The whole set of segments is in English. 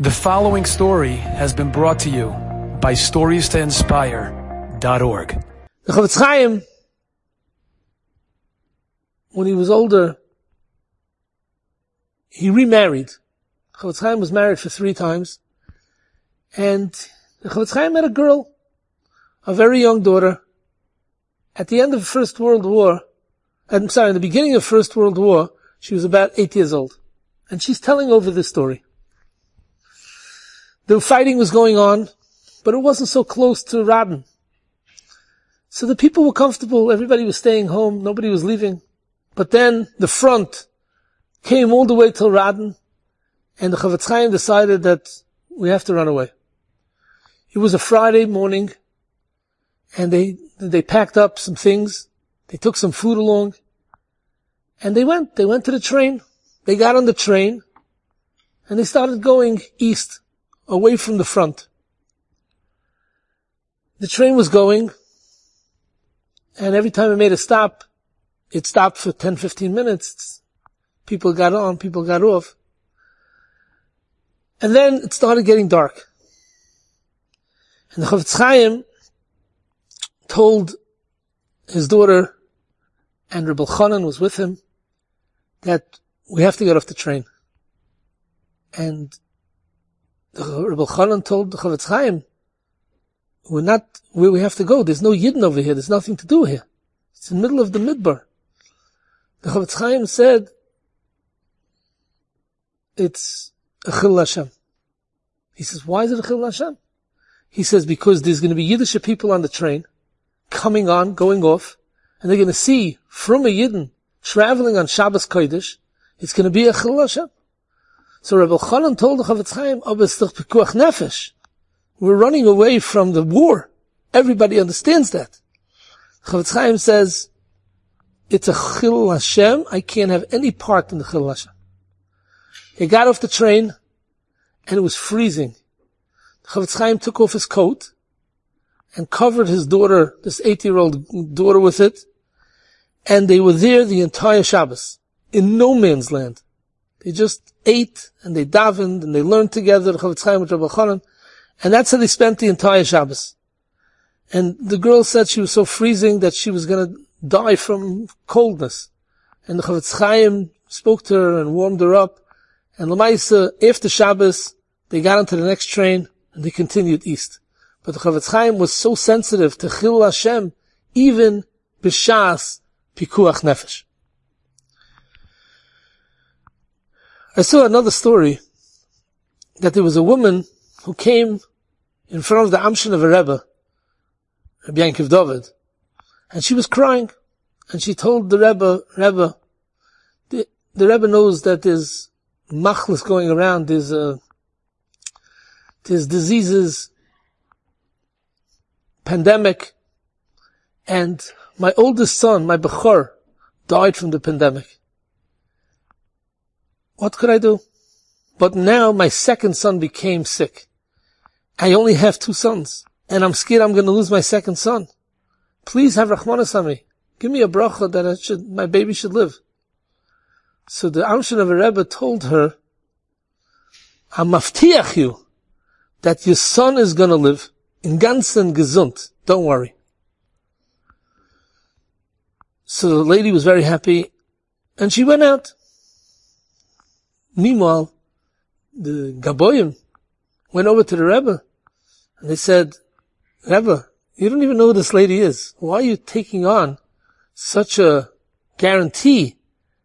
The following story has been brought to you by StoriesToInspire.org. Chofetz Chaim, when he was older, he remarried. Chofetz Chaim was married for three times, and the Chofetz Chaim had a girl, a very young daughter. At the end of the First World War, I'm sorry, in the beginning of First World War, she was about eight years old, and she's telling over this story. The fighting was going on, but it wasn't so close to Radin. So the people were comfortable. Everybody was staying home. Nobody was leaving. But then the front came all the way till Radin, and the Chofetz Chaim decided that we have to run away. It was a Friday morning, and they they packed up some things. They took some food along, and they went. They went to the train. They got on the train, and they started going east away from the front. The train was going, and every time it made a stop, it stopped for 10, 15 minutes. People got on, people got off. And then it started getting dark. And the Chofetz Chaim told his daughter, and Rebbe Chanan was with him, that we have to get off the train. And Rabbi Chanan told the Chofetz Chaim, we're not where we have to go. There's no Yidden over here. There's nothing to do here. It's in the middle of the Midbar. The Chofetz Chaim said, it's a Chil Hashem. He says, why is it a Chil Hashem? He says, because there's going to be Yiddish people on the train, coming on, going off, and they're going to see from a Yidden traveling on Shabbos Kodesh, it's going to be a Chil Hashem. So Rabbi Chanan told the Chofetz Chaim, oh, pikuach nefesh. We're running away from the war. Everybody understands that. Chofetz Chaim says, it's a chil Hashem. I can't have any part in the chil Hashem. He got off the train and it was freezing. Chofetz Chaim took off his coat and covered his daughter, this eight-year-old daughter with it. And they were there the entire Shabbos in no man's land. They just ate and they davened and they learned together the Chofetz Chaim with Rabbi Chanan, and that's how they spent the entire Shabbos. And the girl said she was so freezing that she was going to die from coldness. And the Chofetz Chaim spoke to her and warmed her up. And Lamaisa, after Shabbos, they got onto the next train and they continued east. But the Chofetz Chaim was so sensitive to Chil Hashem, even b'shas pikuach nefesh. I saw another story that there was a woman who came in front of the Amshinover Rebbe, Rabbi Yankiv David, and she was crying, and she told the Rebbe, Rebbe, the, the Rebbe knows that there's machlis going around, there's, uh, there's diseases, pandemic, and my oldest son, my Bechor, died from the pandemic. What could I do? But now my second son became sick. I only have two sons, and I'm scared I'm going to lose my second son. Please have Rahmanas on me. Give me a bracha that should, my baby should live. So the Amshinover Rebbe told her, I'm maftiach you that your son is going to live in ganzen gesund. Don't worry. So the lady was very happy and she went out. Meanwhile, the Gaboyim went over to the Rebbe and they said, Rebbe, you don't even know who this lady is. Why are you taking on such a guarantee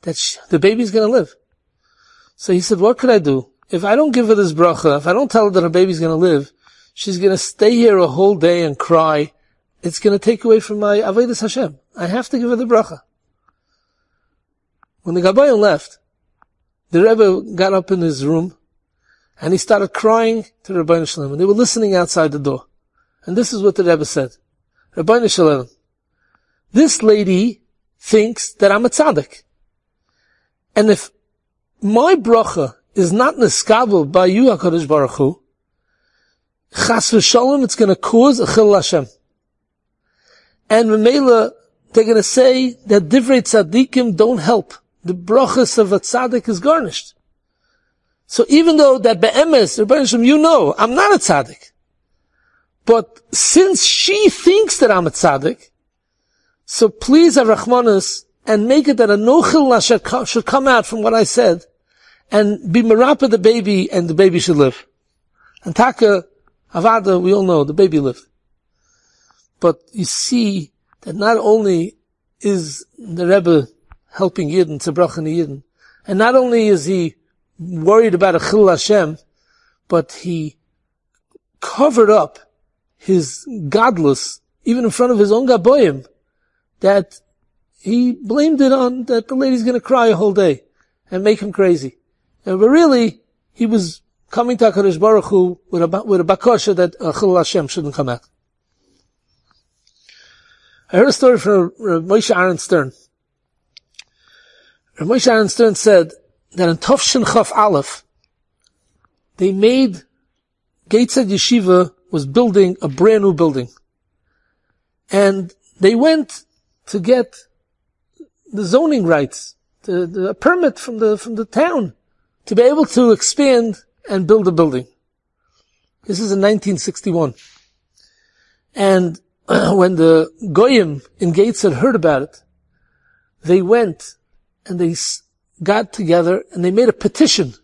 that she, the baby's going to live? So he said, what could I do? If I don't give her this bracha, if I don't tell her that her baby's going to live, she's going to stay here a whole day and cry. It's going to take away from my Avodah Hashem. I have to give her the bracha. When the Gabayim left, the Rebbe got up in his room and he started crying to Rabbi Shalom. And they were listening outside the door. And this is what the Rebbe said. Rabbi Shalom, this lady thinks that I'm a tzaddik. And if my bracha is not neskabel by you, HaKadosh Baruch Hu, chas v'shalom, it's going to cause a chil Hashem. And Mamela, they're going to say that divrei tzaddikim don't help the brachas of a tzaddik is gornisht. So even though that be'emes, you know, I'm not a tzaddik. But since she thinks that I'm a tzaddik, so please have and make it that a nochil should come out from what I said and be marapa the baby and the baby should live. And Taka, Avada, we all know the baby lived. But you see that not only is the Rebbe helping Yidden to brachen Yidden, and not only is he worried about a Chil Hashem, but he covered up his gadlus, even in front of his own Gaboyim, that he blamed it on that the lady's gonna cry a whole day and make him crazy. And, but really, he was coming to HaKadosh Baruch Hu with a, with a bakosha that uh, Chil Hashem shouldn't come out. I heard a story from Moshe Aaron Stern. Moshe Aaron Stern said that in Tovshin Chaf Aleph, they made Gateshead Yeshiva was building a brand new building. And they went to get the zoning rights, the, the permit from the, from the town to be able to expand and build a building. This is in 1961. And when the Goyim in Gateshead heard about it, they went and they got together and they made a petition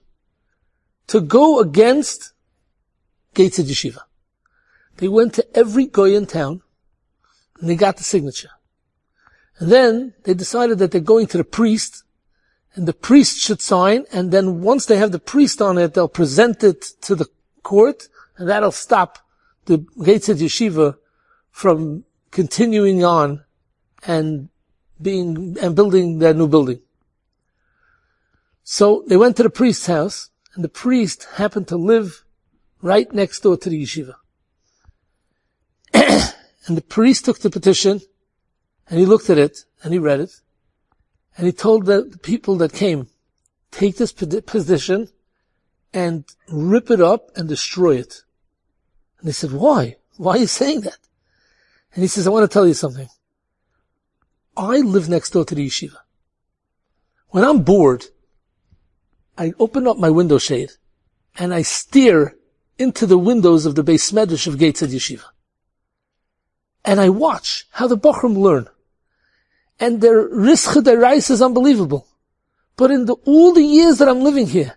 to go against Gateshead Yeshiva. They went to every Goy in town and they got the signature. And then they decided that they're going to the priest and the priest should sign and then once they have the priest on it, they'll present it to the court and that'll stop the Gateshead Yeshiva from continuing on and being, and building their new building. So they went to the priest's house, and the priest happened to live right next door to the yeshiva. and the priest took the petition, and he looked at it, and he read it, and he told the people that came, take this petition and rip it up and destroy it. And they said, why? Why are you saying that? And he says, I want to tell you something. I live next door to the yeshiva. When I'm bored, I open up my window shade and I stare into the windows of the base medrash of Gateshead Yeshiva. And I watch how the Bachram learn. And their risk their rice is unbelievable. But in the, all the years that I'm living here,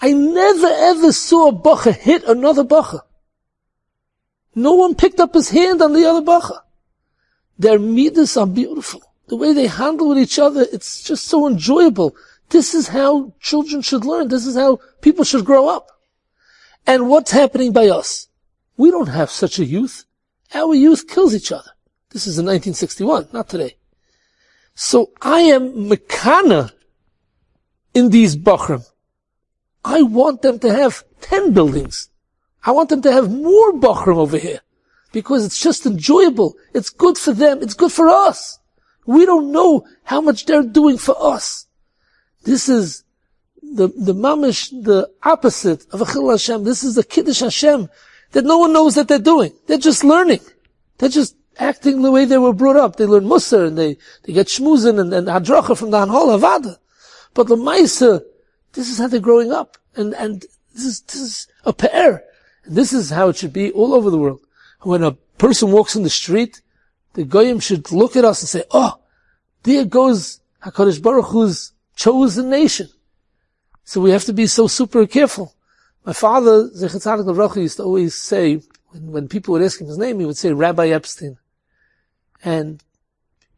I never ever saw a Bacha hit another Bacha. No one picked up his hand on the other Bacha. Their midas are beautiful. The way they handle with each other, it's just so enjoyable. This is how children should learn. This is how people should grow up. And what's happening by us? We don't have such a youth. Our youth kills each other. This is in 1961, not today. So I am mekana in these Bachram. I want them to have 10 buildings. I want them to have more Bachram over here because it's just enjoyable. It's good for them. It's good for us. We don't know how much they're doing for us. This is the, the mamish, the opposite of Achil Hashem. This is the Kiddush Hashem that no one knows that they're doing. They're just learning. They're just acting the way they were brought up. They learn Musar and they, they get Shmuzin and, and Hadracha from the Hanhol Havada. But the Maisa, this is how they're growing up. And, and this is, this is a pair. This is how it should be all over the world. When a person walks in the street, the Goyim should look at us and say, oh, there goes HaKadosh Baruch Hu's chosen nation. So we have to be so super careful. My father, Zechatzadik Levracha, used to always say, when, when people would ask him his name, he would say Rabbi Epstein. And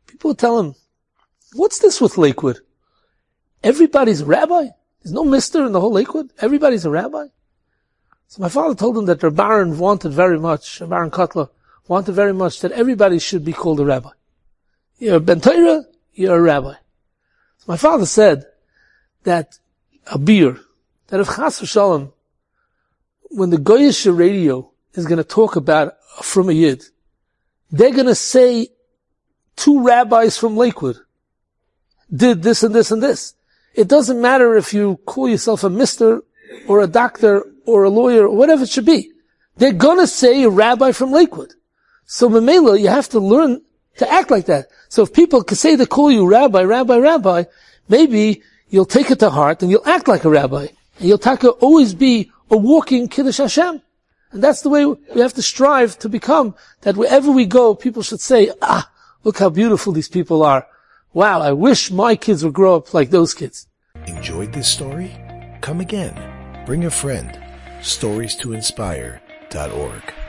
people would tell him, what's this with Lakewood? Everybody's a rabbi? There's no mister in the whole Lakewood? Everybody's a rabbi? So my father told him that the Baron wanted very much, Baron Kotler, wanted very much that everybody should be called a rabbi. You're a Ben Torah, you're a rabbi. My father said that a beer, that if Chas v'shalom, when the Goyish radio is going to talk about from a Yid, they're going to say two rabbis from Lakewood did this and this and this. It doesn't matter if you call yourself a mister or a doctor or a lawyer or whatever it should be. They're gonna say a rabbi from Lakewood. So Mamela, you have to learn to act like that. So if people can say they call you rabbi, rabbi, rabbi, maybe you'll take it to heart and you'll act like a rabbi. And you'll always be a walking Kiddush Hashem. And that's the way we have to strive to become, that wherever we go, people should say, ah, look how beautiful these people are. Wow, I wish my kids would grow up like those kids. Enjoyed this story? Come again. Bring a friend. Stories to inspire.org.